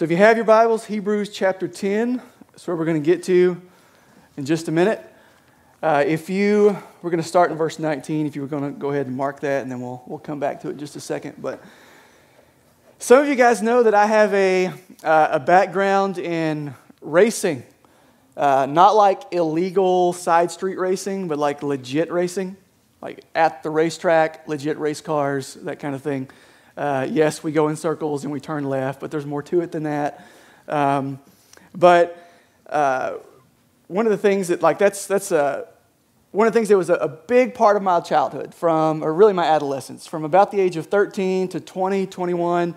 So if you have your Bibles, Hebrews chapter 10, that's where we're going to get to in just a minute. Uh, if you, we're going to start in verse 19. If you were going to go ahead and mark that, and then we'll, we'll come back to it in just a second. But some of you guys know that I have a, uh, a background in racing. Uh, not like illegal side street racing, but like legit racing, like at the racetrack, legit race cars, that kind of thing. Uh, yes, we go in circles and we turn left, but there's more to it than that. Um, but uh, one of the things that, like, that's, that's a, one of the things that was a, a, big part of my childhood, from, or really my adolescence, from about the age of 13 to 20, 21,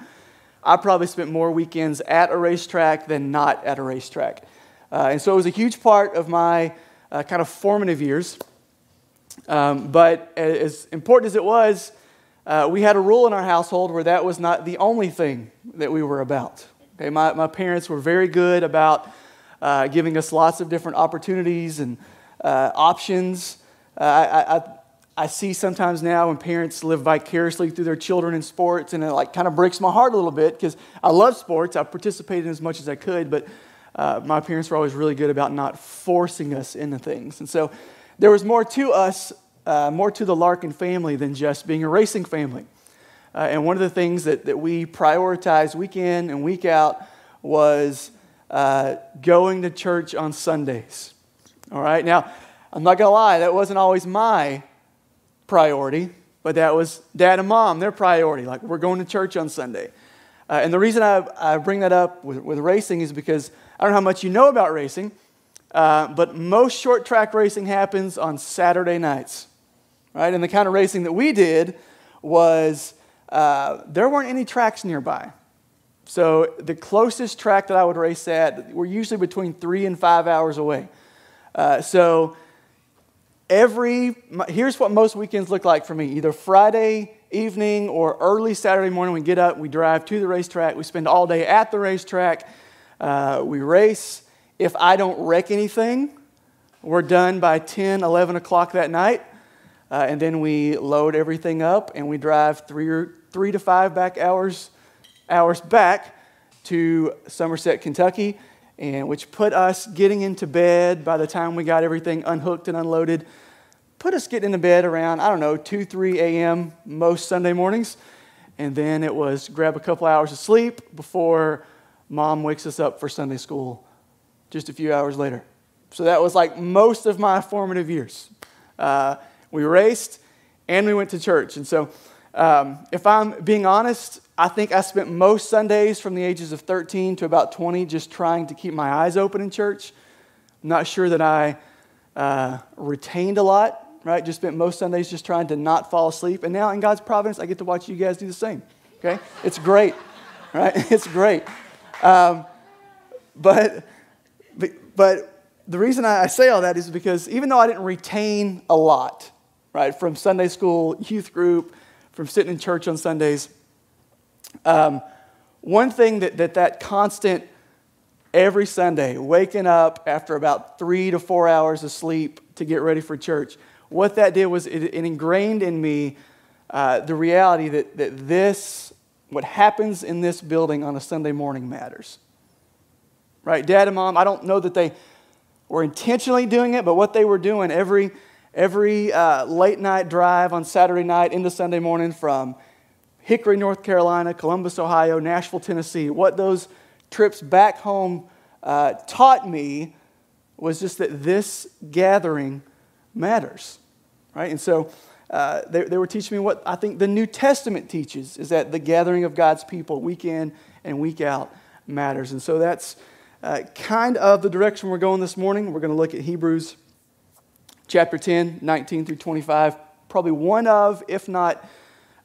I probably spent more weekends at a racetrack than not at a racetrack. Uh, and so it was a huge part of my uh, kind of formative years. Um, but as important as it was, uh, we had a rule in our household where that was not the only thing that we were about. Okay, my, my parents were very good about uh, giving us lots of different opportunities and uh, options. Uh, I, I, I, see sometimes now when parents live vicariously through their children in sports, and it like kind of breaks my heart a little bit because I love sports. I participated as much as I could, but uh, my parents were always really good about not forcing us into things. And so there was more to us uh, more to the Larkin family than just being a racing family. Uh, and one of the things that, that we prioritized week in and week out was uh, going to church on Sundays. All right, now, I'm not going to lie, that wasn't always my priority, but that was dad and mom, their priority. Like, we're going to church on Sunday. Uh, and the reason I, I bring that up with, with racing is because I don't know how much you know about racing, uh, but most short track racing happens on Saturday nights right? And the kind of racing that we did was uh, there weren't any tracks nearby. So the closest track that I would race at were usually between three and five hours away. Uh, so every here's what most weekends look like for me: either Friday evening or early Saturday morning. We get up, we drive to the racetrack, we spend all day at the racetrack, uh, we race. If I don't wreck anything, we're done by 10, 11 o'clock that night. Uh, and then we load everything up and we drive three, or, three to five back hours, hours back to Somerset, Kentucky, and which put us getting into bed by the time we got everything unhooked and unloaded. Put us getting into bed around, I don't know, 2, 3 a.m. most Sunday mornings. And then it was grab a couple hours of sleep before mom wakes us up for Sunday school just a few hours later. So that was like most of my formative years. Uh, we raced, and we went to church. And so, um, if I'm being honest, I think I spent most Sundays from the ages of 13 to about 20 just trying to keep my eyes open in church. I'm not sure that I uh, retained a lot, right? Just spent most Sundays just trying to not fall asleep. And now, in God's providence, I get to watch you guys do the same, okay? It's great, right? It's great. Um, but, but, but the reason I say all that is because even though I didn't retain a lot, right? From Sunday school, youth group, from sitting in church on Sundays. Um, one thing that, that that constant every Sunday, waking up after about three to four hours of sleep to get ready for church, what that did was it, it ingrained in me uh, the reality that, that this, what happens in this building on a Sunday morning matters. Right? Dad and mom, I don't know that they were intentionally doing it, but what they were doing every every uh, late night drive on Saturday night into Sunday morning from Hickory, North Carolina, Columbus, Ohio, Nashville, Tennessee, what those trips back home uh, taught me was just that this gathering matters, right? And so uh, they, they were teaching me what I think the New Testament teaches is that the gathering of God's people week in and week out matters. And so that's uh, kind of the direction we're going this morning. We're going to look at Hebrews chapter 10, 19 through 25, probably one of, if not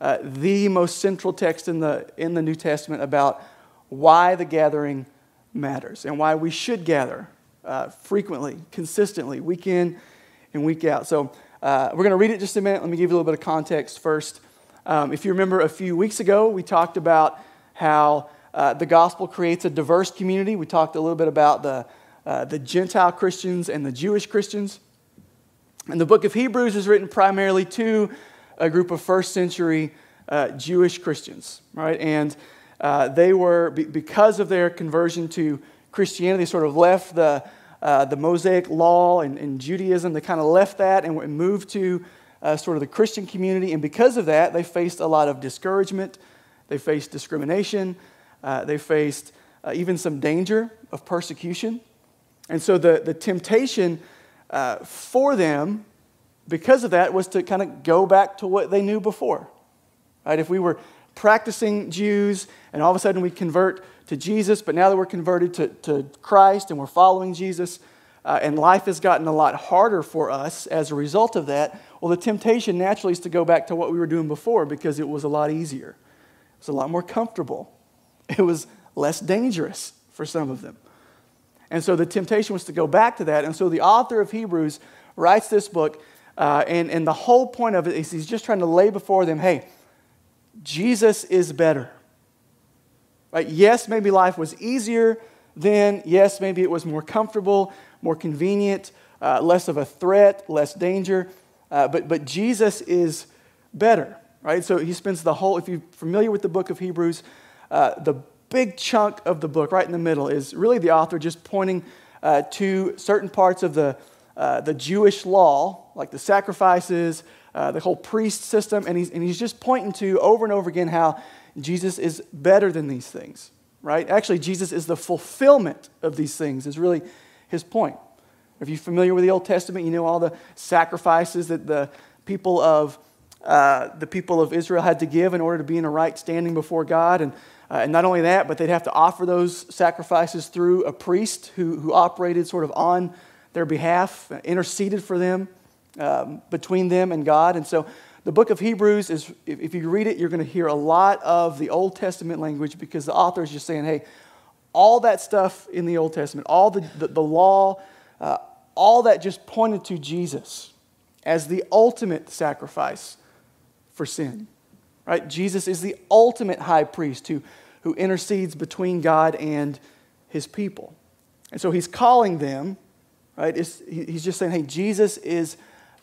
uh, the most central text in the, in the New Testament about why the gathering matters and why we should gather uh, frequently, consistently, week in and week out. So uh, we're going to read it just a minute. Let me give you a little bit of context first. Um, if you remember a few weeks ago, we talked about how uh, the gospel creates a diverse community. We talked a little bit about the, uh, the Gentile Christians and the Jewish Christians. And the book of Hebrews is written primarily to a group of first century uh, Jewish Christians, right? And uh, they were, because of their conversion to Christianity, sort of left the, uh, the Mosaic law and, and, Judaism. They kind of left that and moved to uh, sort of the Christian community. And because of that, they faced a lot of discouragement. They faced discrimination. Uh, they faced uh, even some danger of persecution. And so the, the temptation uh, for them, because of that, was to kind of go back to what they knew before. Right? If we were practicing Jews and all of a sudden we convert to Jesus, but now that we're converted to, to Christ and we're following Jesus, uh, and life has gotten a lot harder for us as a result of that, well, the temptation naturally is to go back to what we were doing before because it was a lot easier. It was a lot more comfortable. It was less dangerous for some of them. And so the temptation was to go back to that. And so the author of Hebrews writes this book, uh, and, and the whole point of it is he's just trying to lay before them hey, Jesus is better. Right? Yes, maybe life was easier then. Yes, maybe it was more comfortable, more convenient, uh, less of a threat, less danger. Uh, but, but Jesus is better, right? So he spends the whole, if you're familiar with the book of Hebrews, uh, the big chunk of the book, right in the middle, is really the author just pointing uh, to certain parts of the, uh, the Jewish law, like the sacrifices, uh, the whole priest system, and he's, and he's just pointing to over and over again how Jesus is better than these things, right? Actually, Jesus is the fulfillment of these things, is really his point. If you're familiar with the Old Testament, you know all the sacrifices that the people of uh, the people of Israel had to give in order to be in a right standing before God. And, uh, and not only that, but they'd have to offer those sacrifices through a priest who, who operated sort of on their behalf, interceded for them, um, between them and God. And so the book of Hebrews is, if you read it, you're going to hear a lot of the Old Testament language because the author is just saying, hey, all that stuff in the Old Testament, all the, the, the law, uh, all that just pointed to Jesus as the ultimate sacrifice for sin. Right? Jesus is the ultimate high priest who, who intercedes between God and his people. And so he's calling them, right? It's, he's just saying, hey, Jesus is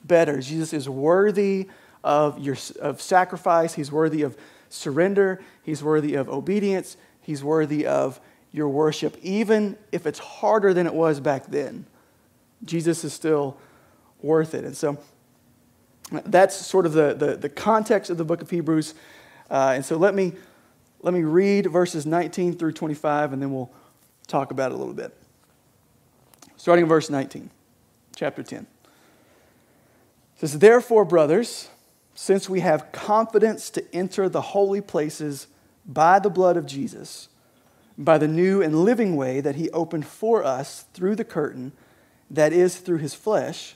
better. Jesus is worthy of, your, of sacrifice, he's worthy of surrender, he's worthy of obedience, he's worthy of your worship, even if it's harder than it was back then. Jesus is still worth it. And so that's sort of the, the, the context of the book of Hebrews. Uh, and so let me, let me read verses 19 through 25, and then we'll talk about it a little bit. Starting in verse 19, chapter 10. It says, Therefore, brothers, since we have confidence to enter the holy places by the blood of Jesus, by the new and living way that he opened for us through the curtain, that is, through his flesh,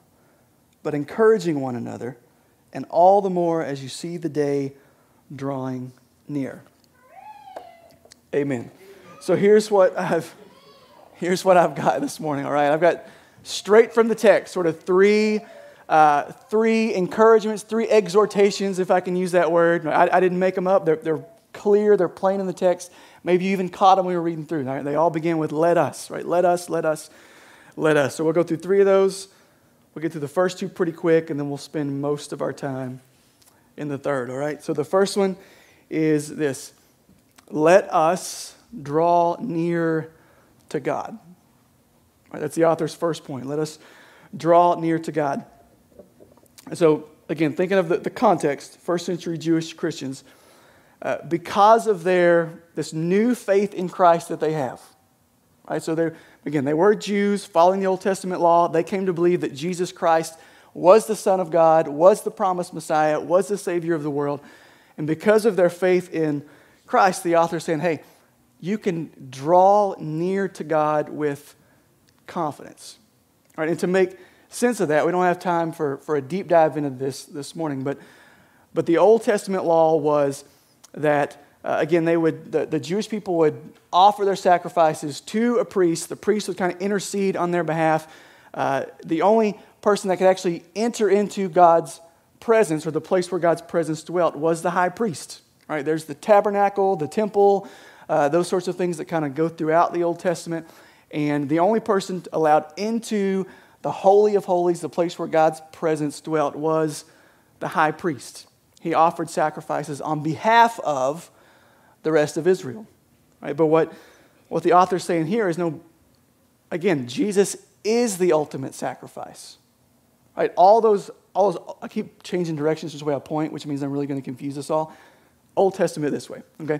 but encouraging one another, and all the more as you see the day drawing near. Amen. So here's what I've here's what I've got this morning. All right, I've got straight from the text, sort of three. Uh, three encouragements, three exhortations, if I can use that word. I, I didn't make them up. They're, they're, clear, they're plain in the text. Maybe you even caught them when we were reading through. They all begin with let us, right? Let us, let us, let us. So we'll go through three of those. We'll get through the first two pretty quick, and then we'll spend most of our time in the third, all right? So the first one is this let us draw near to God. That's the author's first point. Let us draw near to God. And So, again, thinking of the, the context, first century Jewish Christians, uh, because of their this new faith in Christ that they have, right? So they're Again, they were Jews following the Old Testament law. They came to believe that Jesus Christ was the Son of God, was the promised Messiah, was the Savior of the world. And because of their faith in Christ, the author is saying, hey, you can draw near to God with confidence. All right, and to make sense of that, we don't have time for, for a deep dive into this this morning, but, but the Old Testament law was that uh, again, they would, the, the Jewish people would offer their sacrifices to a priest. The priest would kind of intercede on their behalf. Uh, the only person that could actually enter into God's presence or the place where God's presence dwelt was the high priest. Right? There's the tabernacle, the temple, uh, those sorts of things that kind of go throughout the Old Testament. And the only person allowed into the Holy of Holies, the place where God's presence dwelt, was the high priest. He offered sacrifices on behalf of the rest of Israel. Right? But what, what the author's saying here is no, again, Jesus is the ultimate sacrifice. Right? All those, all those, I keep changing directions just way I point, which means I'm really going to confuse us all. Old Testament this way, okay?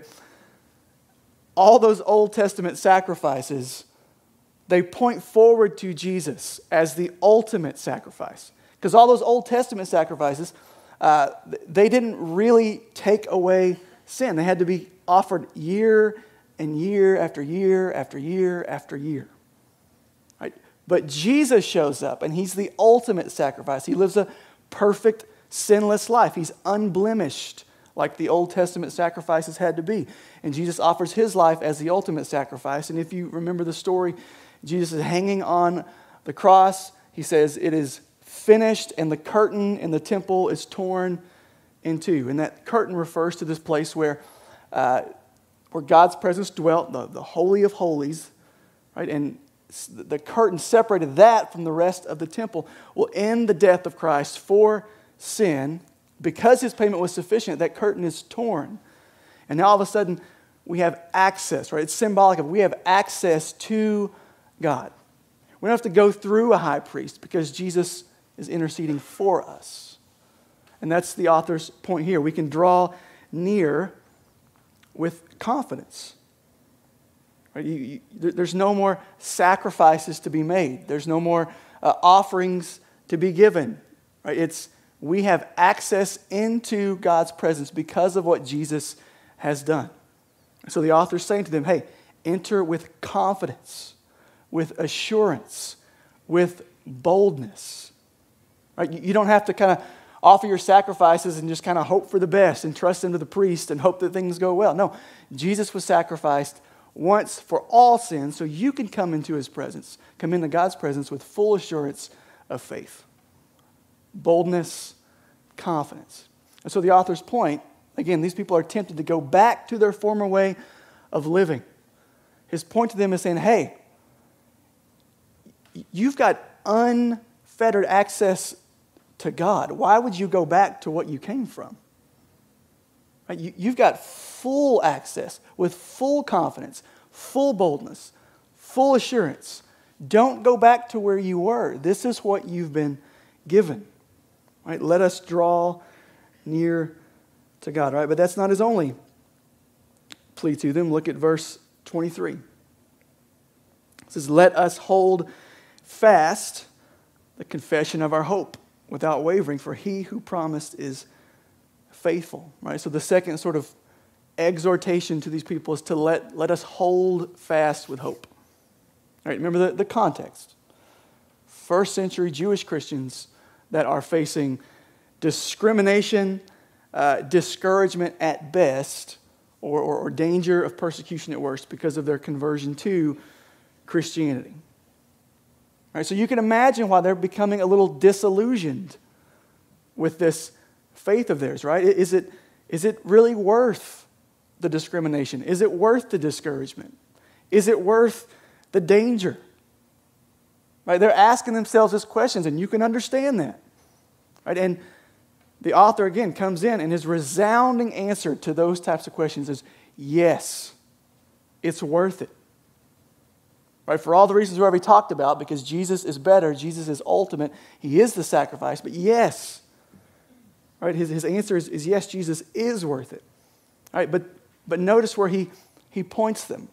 All those Old Testament sacrifices, they point forward to Jesus as the ultimate sacrifice. Because all those Old Testament sacrifices, uh, they didn't really take away sin. They had to be offered year and year after year after year after year. Right? But Jesus shows up, and he's the ultimate sacrifice. He lives a perfect, sinless life. He's unblemished, like the Old Testament sacrifices had to be. And Jesus offers his life as the ultimate sacrifice. And if you remember the story, Jesus is hanging on the cross. He says, It is finished, and the curtain in the temple is torn in two. And that curtain refers to this place where uh, where God's presence dwelt, the, the Holy of Holies, right? And the curtain separated that from the rest of the temple will end the death of Christ for sin. Because his payment was sufficient, that curtain is torn. And now all of a sudden, we have access, right? It's symbolic of we have access to God. We don't have to go through a high priest because Jesus is interceding for us. And that's the author's point here. We can draw near with confidence. Right? You, you, there's no more sacrifices to be made. There's no more uh, offerings to be given. Right? It's we have access into God's presence because of what Jesus has done. So the author is saying to them, hey, enter with confidence, with assurance, with boldness. Right? You don't have to kind of offer your sacrifices and just kind of hope for the best and trust them to the priest and hope that things go well. No, Jesus was sacrificed once for all sins so you can come into his presence, come into God's presence with full assurance of faith, boldness, confidence. And so the author's point again, these people are tempted to go back to their former way of living. His point to them is saying, hey, you've got unfettered access to God. Why would you go back to what you came from? You've got full access with full confidence, full boldness, full assurance. Don't go back to where you were. This is what you've been given. Right? Let us draw near to God. Right? But that's not his only plea to them. Look at verse 23. It says, Let us hold fast the confession of our hope without wavering, for he who promised is faithful. Right? So the second sort of exhortation to these people is to let, let us hold fast with hope. Right? Remember the, the context. First century Jewish Christians that are facing discrimination, uh, discouragement at best, or, or, or danger of persecution at worst because of their conversion to Christianity. Right, so you can imagine why they're becoming a little disillusioned with this faith of theirs, right? Is it, is it really worth the discrimination? Is it worth the discouragement? Is it worth the danger? Right? They're asking themselves these questions, and you can understand that. Right? And the author again comes in, and his resounding answer to those types of questions is yes, it's worth it. Right? For all the reasons we already talked about, because Jesus is better, Jesus is ultimate, He is the sacrifice. But yes, right? His, his answer is, is yes, Jesus is worth it. Right? But, but notice where he, he points them.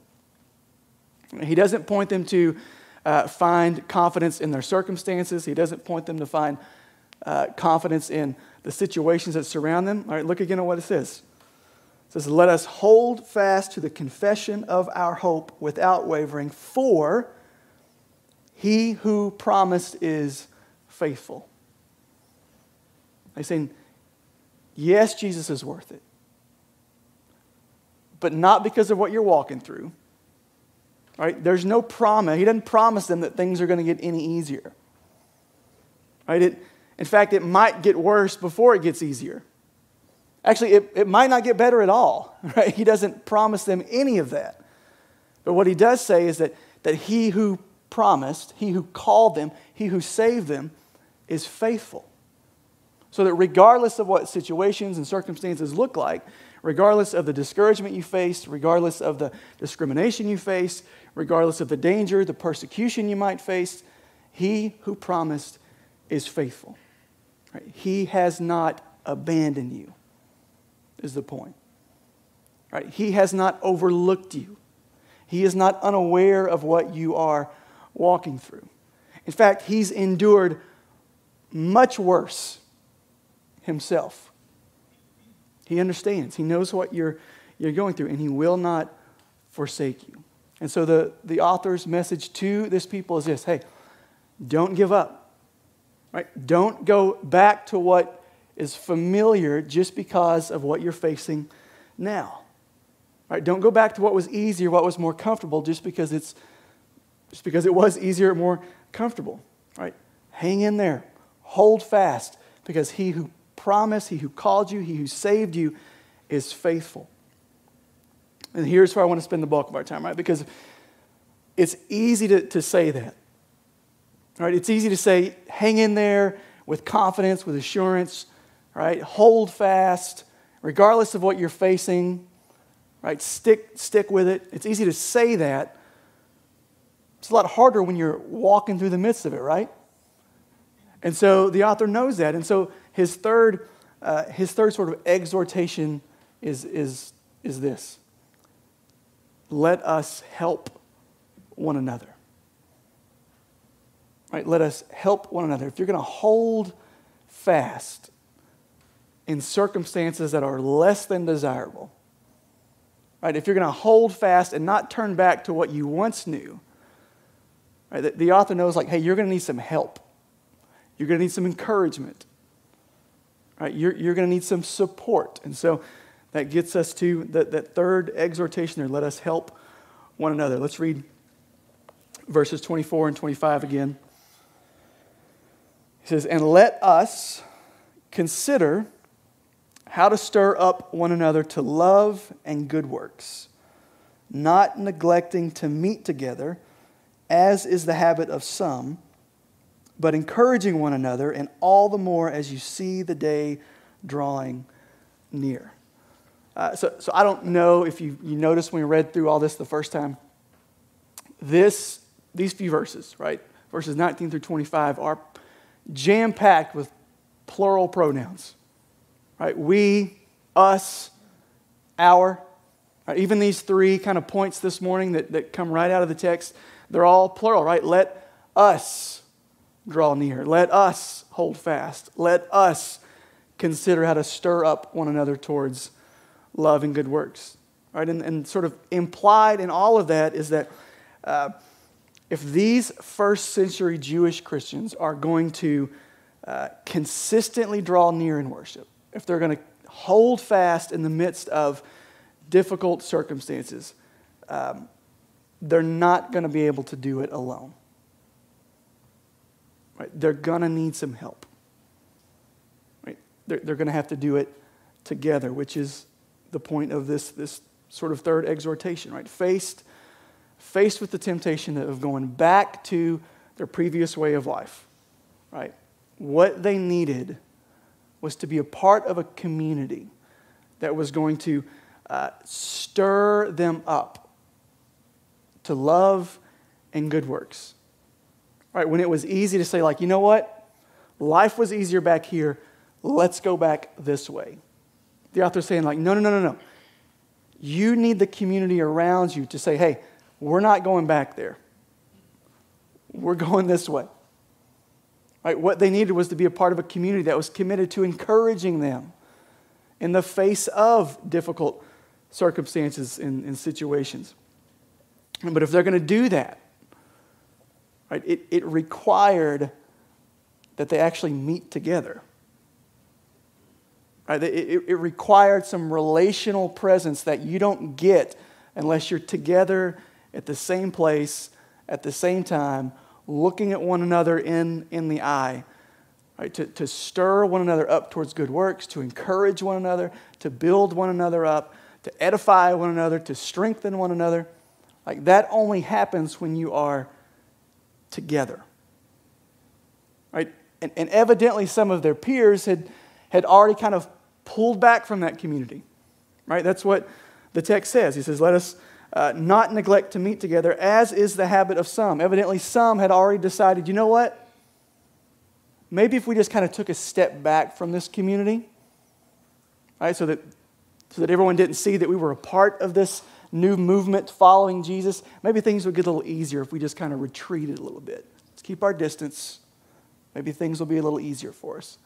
He doesn't point them to uh, find confidence in their circumstances, He doesn't point them to find uh, confidence in the situations that surround them. All right, look again at what it says. It says, Let us hold fast to the confession of our hope without wavering, for he who promised is faithful. He's saying, Yes, Jesus is worth it. but not because of what you're walking through. Right? There's no promise. He doesn't promise them that things are going to get any easier. Right? It, in fact, it might get worse before it gets easier. Actually, it, it might not get better at all. Right? He doesn't promise them any of that. But what he does say is that, that he who promised, he who called them, he who saved them, is faithful. So that regardless of what situations and circumstances look like, regardless of the discouragement you face, regardless of the discrimination you face, regardless of the danger, the persecution you might face, he who promised is faithful. He has not abandoned you, is the point. Right? He has not overlooked you. He is not unaware of what you are walking through. In fact, he's endured much worse himself. He understands. He knows what you're, you're going through, and he will not forsake you. And so the, the author's message to this people is this hey, don't give up. Right? Don't go back to what is familiar just because of what you're facing now. Right? Don't go back to what was easier, what was more comfortable, just because it's just because it was easier, more comfortable. Right? Hang in there. Hold fast, because he who promised, he who called you, he who saved you is faithful. And here's where I want to spend the bulk of our time, right? Because it's easy to, to say that. Right? It's easy to say, hang in there with confidence, with assurance, right? Hold fast, regardless of what you're facing, right? Stick, stick with it. It's easy to say that. It's a lot harder when you're walking through the midst of it, right? And so the author knows that. And so his third, uh, his third sort of exhortation is, is, is this let us help one another. Right? Let us help one another. If you're going to hold fast in circumstances that are less than desirable, right? If you're going to hold fast and not turn back to what you once knew, right? The, the author knows, like, hey, you're going to need some help. You're going to need some encouragement. Right? You're, you're going to need some support. And so that gets us to that, that third exhortation there. Let us help one another. Let's read verses 24 and 25 again. He says, And let us consider how to stir up one another to love and good works, not neglecting to meet together, as is the habit of some, but encouraging one another, and all the more as you see the day drawing near. Uh, so, so I don't know if you, you noticed when we read through all this the first time. This, these few verses, right, verses 19 through 25, are jam packed with plural pronouns right? We, us, our. Right? Even these three kind of points this morning that, that come right out of the text, they're all plural, right? Let us draw near. Let us hold fast. Let us consider how to stir up one another towards love and good works. Right? And, and sort of implied in all of that is that uh, if these first century Jewish Christians are going to uh, consistently draw near in worship, if they're going to hold fast in the midst of difficult circumstances, um, they're not going to be able to do it alone. Right? They're going to need some help. Right? They're, they're going to have to do it together, which is the point of this, this sort of third exhortation, right? Faced, faced with the temptation of going back to their previous way of life, right? What they needed was to be a part of a community that was going to uh, stir them up to love and good works. Right? When it was easy to say, like, you know what? Life was easier back here. Let's go back this way. The author's saying, like, no, no, no, no, no. You need the community around you to say, hey, we're not going back there. We're going this way. Right? What they needed was to be a part of a community that was committed to encouraging them in the face of difficult circumstances and, and situations. But if they're going to do that, right, it, it required that they actually meet together. Right? It, it required some relational presence that you don't get unless you're together at the same place at the same time, looking at one another in, in the eye. Right? To, to stir one another up towards good works, to encourage one another, to build one another up, to edify one another, to strengthen one another. Like that only happens when you are together. Right? And, and evidently, some of their peers had, had already kind of pulled back from that community. Right? That's what the text says. He says, Let us uh, not neglect to meet together, as is the habit of some. Evidently, some had already decided, you know what? Maybe if we just kind of took a step back from this community, right, so that, so that everyone didn't see that we were a part of this new movement following Jesus, maybe things would get a little easier if we just kind of retreated a little bit. Let's keep our distance. Maybe things will be a little easier for us.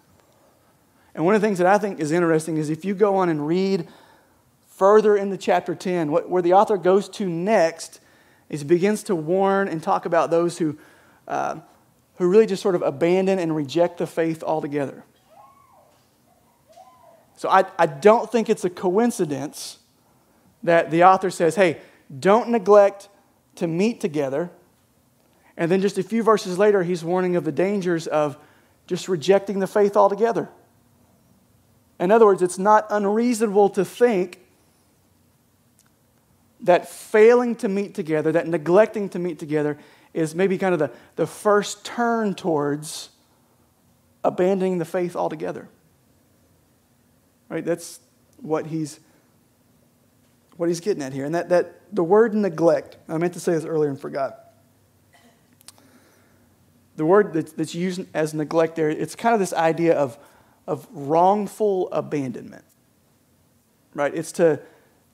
And one of the things that I think is interesting is if you go on and read further into chapter 10, what, where the author goes to next is begins to warn and talk about those who, uh, who really just sort of abandon and reject the faith altogether. So I, I don't think it's a coincidence that the author says, hey, don't neglect to meet together. And then just a few verses later, he's warning of the dangers of just rejecting the faith altogether. In other words, it's not unreasonable to think that failing to meet together, that neglecting to meet together, is maybe kind of the, the first turn towards abandoning the faith altogether. Right? That's what he's what he's getting at here. And that, that the word neglect, I meant to say this earlier and forgot. The word that's, that's used as neglect there, it's kind of this idea of of wrongful abandonment. Right? It's to,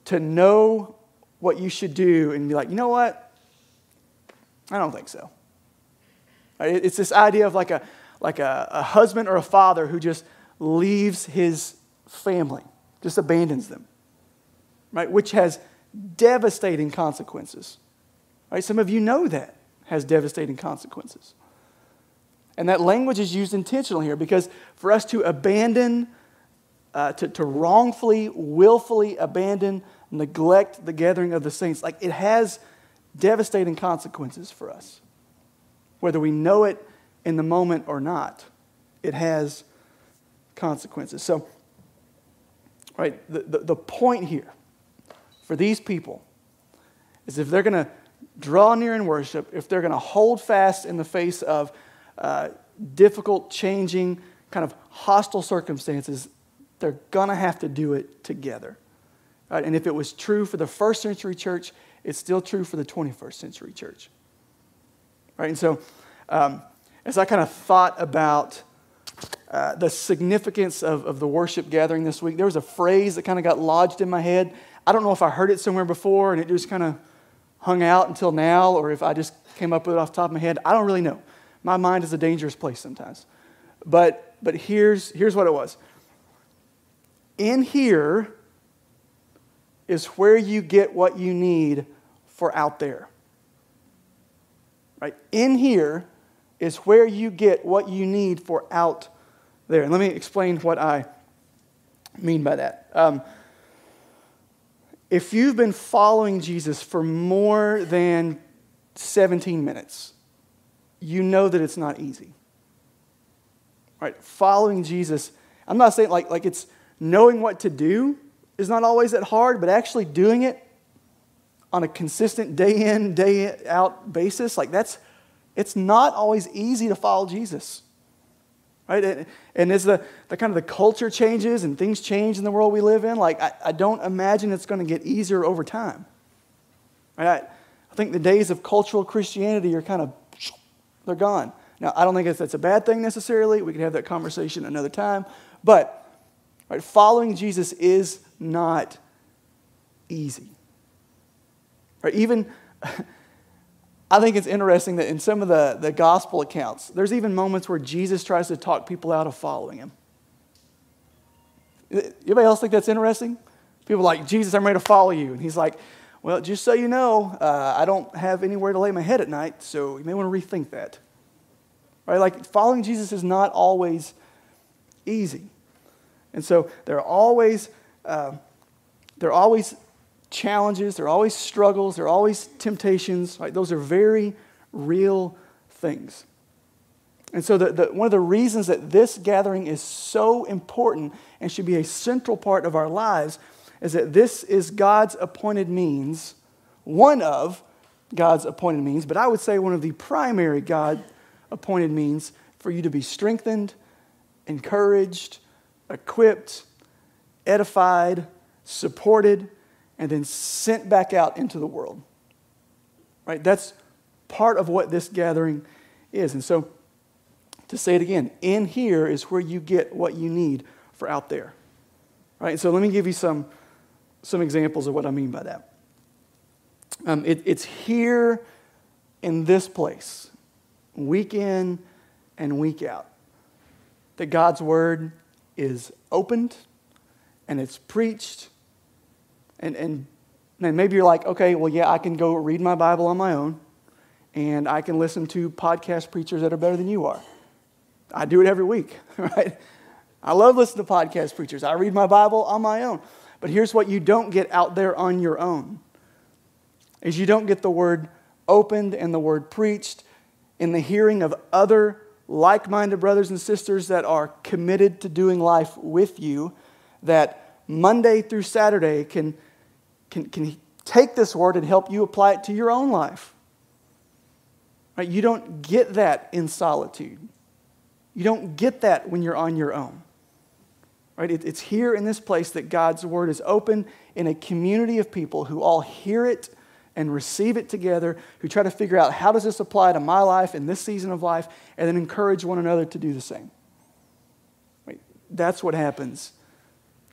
to know what you should do and be like, you know what? I don't think so. It's this idea of like a, like a, a husband or a father who just leaves his family, just abandons them, right? Which has devastating consequences. Right? Some of you know that has devastating consequences. And that language is used intentionally here because for us to abandon, uh, to, to wrongfully, willfully abandon, neglect the gathering of the saints, like it has devastating consequences for us. Whether we know it in the moment or not, it has consequences. So, right, the, the, the point here for these people is if they're going to draw near in worship, if they're going to hold fast in the face of uh, difficult, changing, kind of hostile circumstances, they're going to have to do it together. Right? And if it was true for the first century church, it's still true for the 21st century church. Right? And so, um, as I kind of thought about uh, the significance of, of the worship gathering this week, there was a phrase that kind of got lodged in my head. I don't know if I heard it somewhere before and it just kind of hung out until now, or if I just came up with it off the top of my head. I don't really know. My mind is a dangerous place sometimes. But, but here's, here's what it was In here is where you get what you need for out there. Right? In here is where you get what you need for out there. And let me explain what I mean by that. Um, if you've been following Jesus for more than 17 minutes, you know that it's not easy. Right? Following Jesus, I'm not saying like, like it's knowing what to do is not always that hard, but actually doing it on a consistent day in, day out basis, like that's, it's not always easy to follow Jesus. Right? And, and as the, the kind of the culture changes and things change in the world we live in, like I, I don't imagine it's going to get easier over time. Right? I, I think the days of cultural Christianity are kind of they're gone. Now, I don't think that's a bad thing necessarily. We could have that conversation another time. But right, following Jesus is not easy. Right, even, I think it's interesting that in some of the, the gospel accounts, there's even moments where Jesus tries to talk people out of following him. Anybody else think that's interesting? People like, Jesus, I'm ready to follow you. And he's like, well, just so you know, uh, I don't have anywhere to lay my head at night, so you may want to rethink that. Right? Like, following Jesus is not always easy. And so there are always, uh, there are always challenges, there are always struggles, there are always temptations. Right? Those are very real things. And so, the, the, one of the reasons that this gathering is so important and should be a central part of our lives is that this is God's appointed means, one of God's appointed means, but I would say one of the primary God appointed means for you to be strengthened, encouraged, equipped, edified, supported, and then sent back out into the world. Right? That's part of what this gathering is. And so, to say it again, in here is where you get what you need for out there. Right? So let me give you some, some examples of what I mean by that. Um, it, it's here in this place, week in and week out, that God's word is opened and it's preached. And, and, maybe you're like, okay, well, yeah, I can go read my Bible on my own and I can listen to podcast preachers that are better than you are. I do it every week, right? I love listening to podcast preachers. I read my Bible on my own. But here's what you don't get out there on your own is you don't get the word opened and the word preached in the hearing of other like-minded brothers and sisters that are committed to doing life with you that Monday through Saturday can, can, can take this word and help you apply it to your own life. Right? You don't get that in solitude. You don't get that when you're on your own. Right? It, it's here in this place that God's word is open in a community of people who all hear it and receive it together, who try to figure out how does this apply to my life in this season of life, and then encourage one another to do the same. Right? That's what happens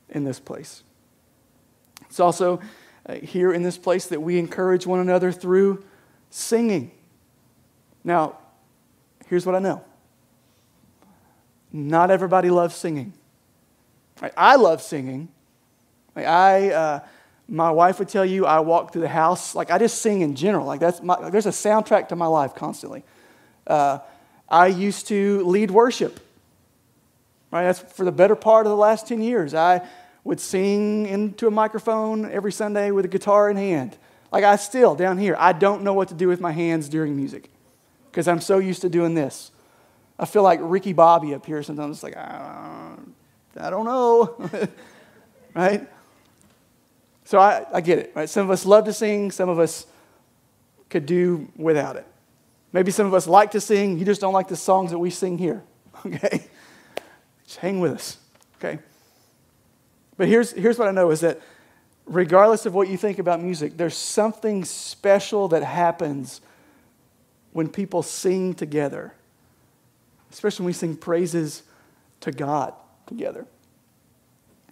in this place. It's also uh, here in this place that we encourage one another through singing. Now, here's what I know not everybody loves singing. I love singing. I, uh, my wife would tell you I walk through the house, like I just sing in general. Like that's my, there's a soundtrack to my life constantly. Uh, I used to lead worship. Right, that's for the better part of the last 10 years. I would sing into a microphone every Sunday with a guitar in hand. Like I still, down here, I don't know what to do with my hands during music because I'm so used to doing this. I feel like Ricky Bobby up here sometimes. Like, I don't, I don't know. right? So I, I get it, right? Some of us love to sing, some of us could do without it. Maybe some of us like to sing, you just don't like the songs that we sing here. Okay? Just hang with us. Okay? But here's, here's what I know is that regardless of what you think about music, there's something special that happens when people sing together, especially when we sing praises to God together.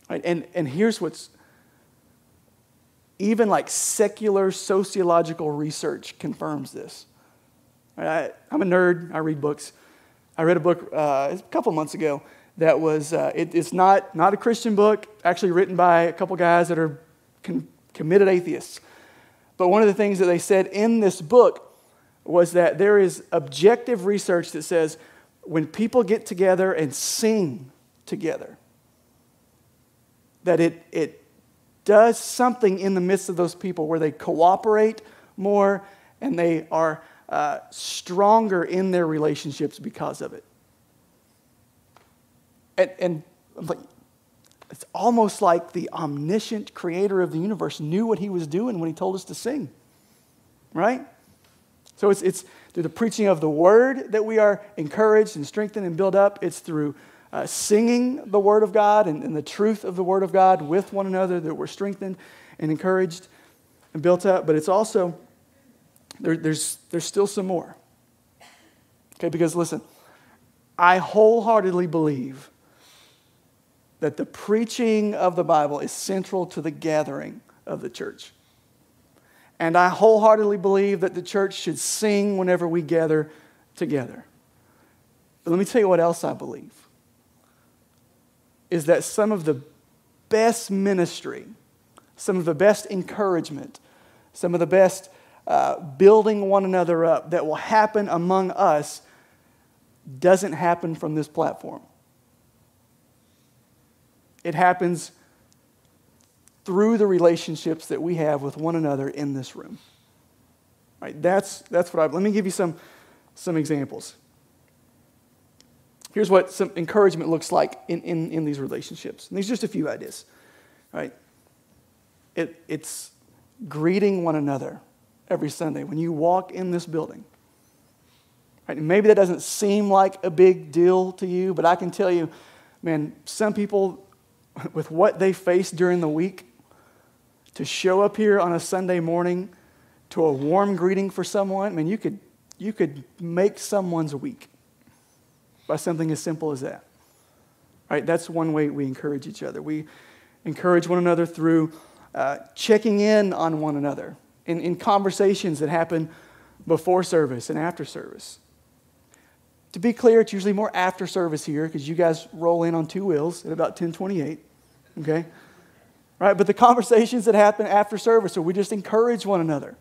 Right? And, and here's what's even like secular sociological research confirms this. I, am a nerd, I read books. I read a book uh, a couple months ago that was, uh, it, it's not, not a Christian book, actually written by a couple guys that are con- committed atheists. But one of the things that they said in this book was that there is objective research that says when people get together and sing together, that it, it does something in the midst of those people where they cooperate more and they are uh, stronger in their relationships because of it. And, and it's almost like the omniscient creator of the universe knew what he was doing when he told us to sing, right? So it's, it's through the preaching of the word that we are encouraged and strengthened and built up. It's through uh, singing the word of God and, and the truth of the word of God with one another that we're strengthened and encouraged and built up. But it's also, there, there's, there's still some more. Okay, because listen, I wholeheartedly believe that the preaching of the Bible is central to the gathering of the church. And I wholeheartedly believe that the church should sing whenever we gather together. But let me tell you what else I believe is that some of the best ministry, some of the best encouragement, some of the best uh, building one another up that will happen among us doesn't happen from this platform. It happens through the relationships that we have with one another in this room. Right? That's, that's what I, let me give you some, some examples. Here's what some encouragement looks like in, in, in these relationships. And these are just a few ideas. Right? It, it's greeting one another every Sunday when you walk in this building. Right? Maybe that doesn't seem like a big deal to you, but I can tell you, man, some people, with what they face during the week, to show up here on a Sunday morning to a warm greeting for someone, I mean, you could, you could make someone's week by something as simple as that. Right? That's one way we encourage each other. We encourage one another through uh, checking in on one another in, in conversations that happen before service and after service. To be clear, it's usually more after service here because you guys roll in on two wheels at about 1028. Okay? Right? But the conversations that happen after service, so we just encourage one another.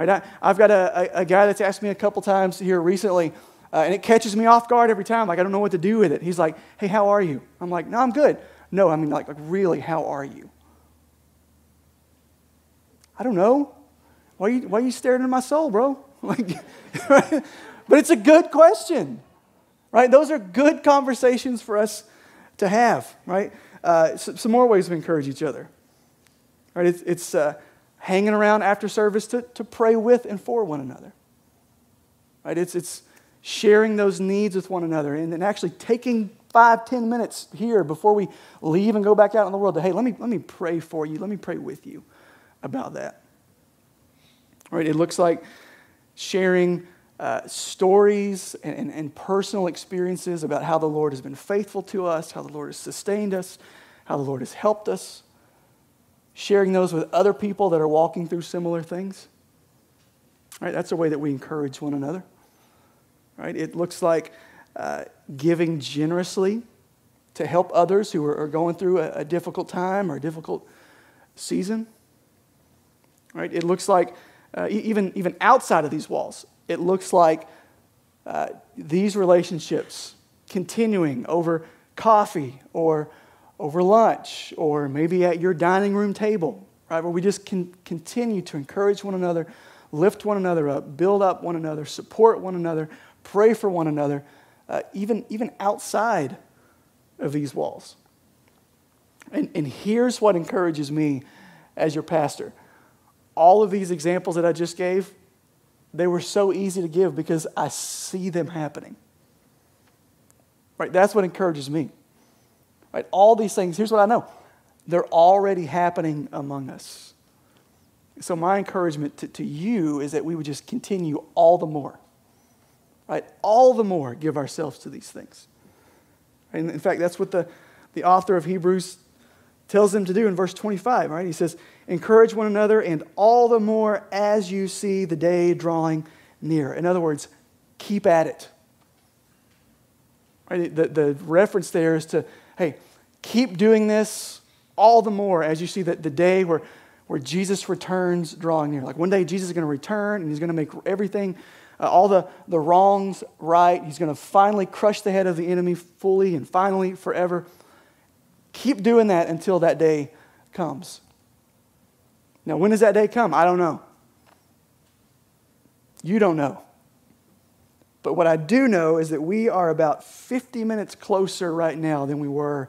Right? I, have got a, a, a, guy that's asked me a couple times here recently, uh, and it catches me off guard every time. Like, I don't know what to do with it. He's like, hey, how are you? I'm like, no, I'm good. No, I mean, like, like really, how are you? I don't know. Why are you, why are you staring into my soul, bro? Like, but it's a good question, right? Those are good conversations for us to have, right? Uh, some more ways to encourage each other, right? It's, it's uh, hanging around after service to, to pray with and for one another, right? It's, it's sharing those needs with one another and, and actually taking five, ten minutes here before we leave and go back out in the world to, hey, let me, let me pray for you. Let me pray with you about that. Right? It looks like sharing uh, stories and, and, and personal experiences about how the Lord has been faithful to us, how the Lord has sustained us, how the Lord has helped us. Sharing those with other people that are walking through similar things. Right? That's a way that we encourage one another. Right? It looks like uh, giving generously to help others who are, are going through a, a difficult time or a difficult season. Right? It looks like uh, even, even outside of these walls, it looks like uh, these relationships continuing over coffee or over lunch or maybe at your dining room table, right? Where we just can continue to encourage one another, lift one another up, build up one another, support one another, pray for one another, uh, even, even outside of these walls. And, and here's what encourages me as your pastor all of these examples that I just gave, they were so easy to give because I see them happening. Right? That's what encourages me. Right? All these things, here's what I know. They're already happening among us. So my encouragement to, to you is that we would just continue all the more. Right? All the more give ourselves to these things. And in fact, that's what the, the author of Hebrews tells them to do in verse 25, right? He says, Encourage one another, and all the more as you see the day drawing near. In other words, keep at it. Right? The, the reference there is to, hey, keep doing this all the more as you see that the day where, where Jesus returns drawing near. Like one day Jesus is going to return and he's going to make everything, uh, all the, the wrongs right. He's going to finally crush the head of the enemy fully and finally forever. Keep doing that until that day comes. Now, when does that day come? I don't know. You don't know. But what I do know is that we are about 50 minutes closer right now than we were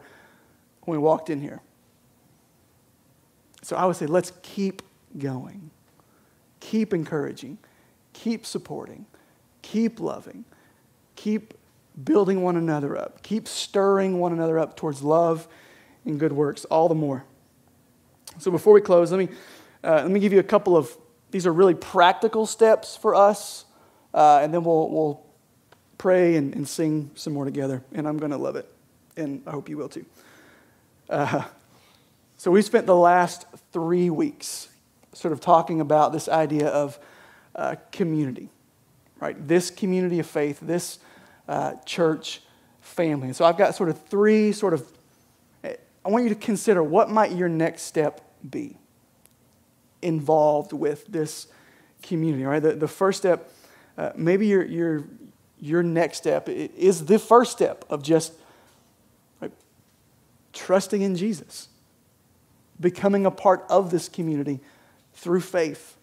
when we walked in here. So I would say let's keep going, keep encouraging, keep supporting, keep loving, keep building one another up, keep stirring one another up towards love and good works, all the more. So before we close, let me uh, let me give you a couple of, these are really practical steps for us, uh, and then we'll, we'll pray and, and sing some more together, and I'm going to love it, and I hope you will too. Uh, so we spent the last three weeks sort of talking about this idea of uh, community, right? This community of faith, this uh, church family. And so I've got sort of three sort of, I want you to consider what might your next step be involved with this community, right? The, the first step, uh, maybe your, your, your next step is the first step of just right, trusting in Jesus, becoming a part of this community through faith.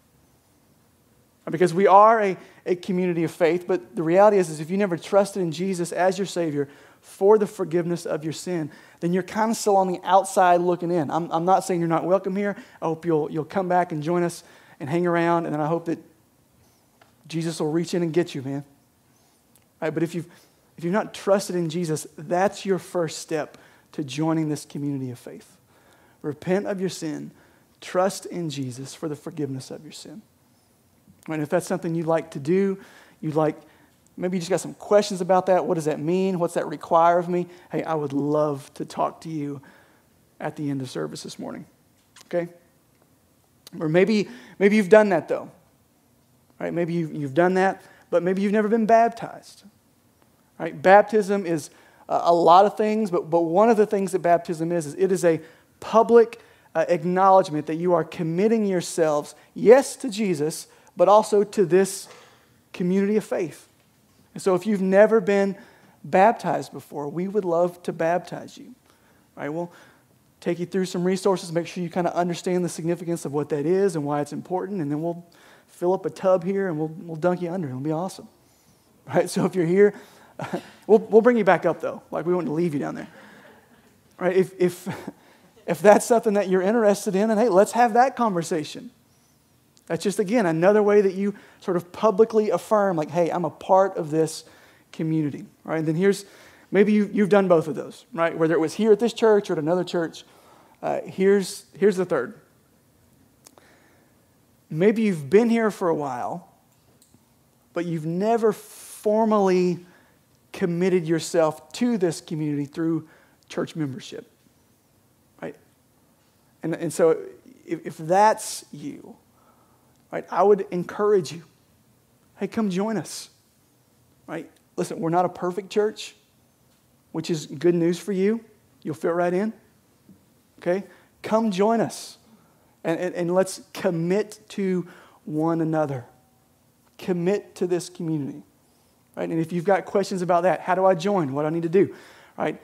Because we are a, a community of faith, but the reality is, is if you never trusted in Jesus as your Savior for the forgiveness of your sin, then you're kind of still on the outside looking in. I'm, I'm not saying you're not welcome here. I hope you'll, you'll come back and join us and hang around, and then I hope that Jesus will reach in and get you, man. Right, but if you've, if you've not trusted in Jesus, that's your first step to joining this community of faith. Repent of your sin, trust in Jesus for the forgiveness of your sin. And if that's something you'd like to do, you'd like, maybe you just got some questions about that. What does that mean? What's that require of me? Hey, I would love to talk to you at the end of service this morning. Okay? Or maybe, maybe you've done that though. Right? Maybe you've, you've done that, but maybe you've never been baptized. Right? Baptism is a lot of things, but, but one of the things that baptism is, is it is a public uh, acknowledgement that you are committing yourselves, yes, to Jesus, but also to this community of faith. And so if you've never been baptized before, we would love to baptize you. All right, we'll take you through some resources, make sure you kind of understand the significance of what that is and why it's important, and then we'll fill up a tub here and we'll, we'll dunk you under. It'll be awesome. All right, so if you're here, we'll, we'll bring you back up though. Like we wouldn't leave you down there. All right, if, if, if that's something that you're interested in, and hey, let's have that conversation. That's just, again, another way that you sort of publicly affirm, like, hey, I'm a part of this community. Right? And then here's maybe you, you've done both of those, right? Whether it was here at this church or at another church. Uh, here's, here's the third. Maybe you've been here for a while, but you've never formally committed yourself to this community through church membership. Right? And, and so if, if that's you, right, I would encourage you hey, come join us. Right? Listen, we're not a perfect church, which is good news for you. You'll fit right in. Okay? Come join us. And, and, and let's commit to one another. Commit to this community. Right? And if you've got questions about that, how do I join? What do I need to do? Right?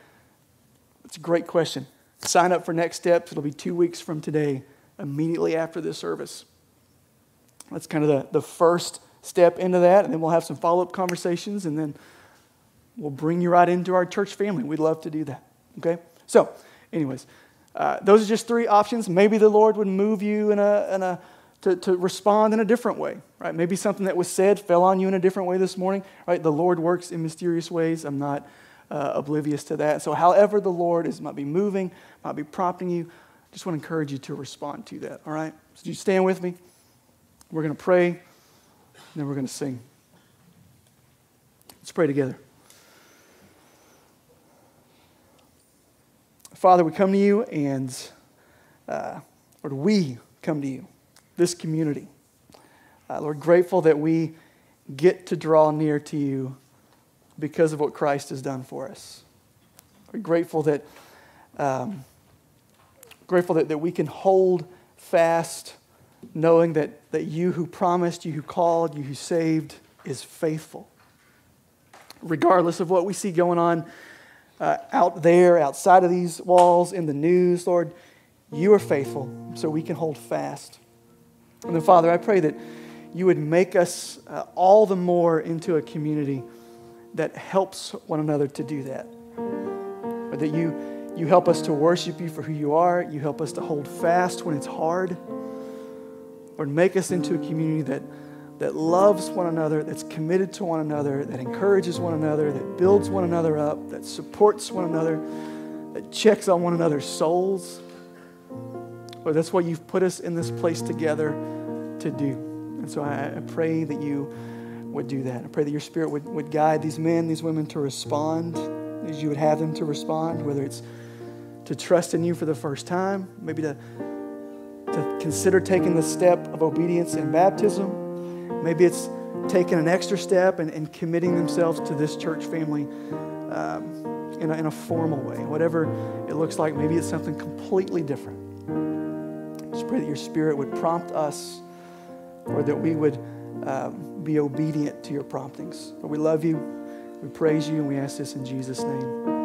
It's a great question. Sign up for next steps. It'll be two weeks from today, immediately after this service. That's kind of the, the first step into that, and then we'll have some follow up conversations, and then we'll bring you right into our church family. We'd love to do that. Okay? So, anyways, uh, those are just three options. Maybe the Lord would move you in a, in a to, to respond in a different way, right? Maybe something that was said fell on you in a different way this morning, right? The Lord works in mysterious ways. I'm not uh, oblivious to that. So, however, the Lord is, might be moving, might be prompting you, just want to encourage you to respond to that, all right? So, do you stand with me? We're going to pray, and then we're going to sing. Let's pray together. Father, we come to you, and uh, Lord, we come to you, this community. Uh, Lord, grateful that we get to draw near to you because of what Christ has done for us. We're grateful that, um, grateful that, that we can hold fast knowing that, that you who promised, you who called, you who saved is faithful. Regardless of what we see going on uh, out there, outside of these walls, in the news, Lord, you are faithful, so we can hold fast. And then, Father, I pray that you would make us uh, all the more into a community that helps one another to do that. Or that you, you help us to worship you for who you are, you help us to hold fast when it's hard. Lord, make us into a community that, that loves one another, that's committed to one another, that encourages one another, that builds one another up, that supports one another, that checks on one another's souls. Lord, that's what you've put us in this place together to do. And so I, I pray that you would do that. I pray that your spirit would, would guide these men, these women to respond as you would have them to respond, whether it's to trust in you for the first time, maybe to to consider taking the step of obedience in baptism. Maybe it's taking an extra step and, and committing themselves to this church family um, in, a, in a formal way. Whatever it looks like, maybe it's something completely different. Just pray that your spirit would prompt us or that we would um, be obedient to your promptings. But we love you, we praise you, and we ask this in Jesus' name.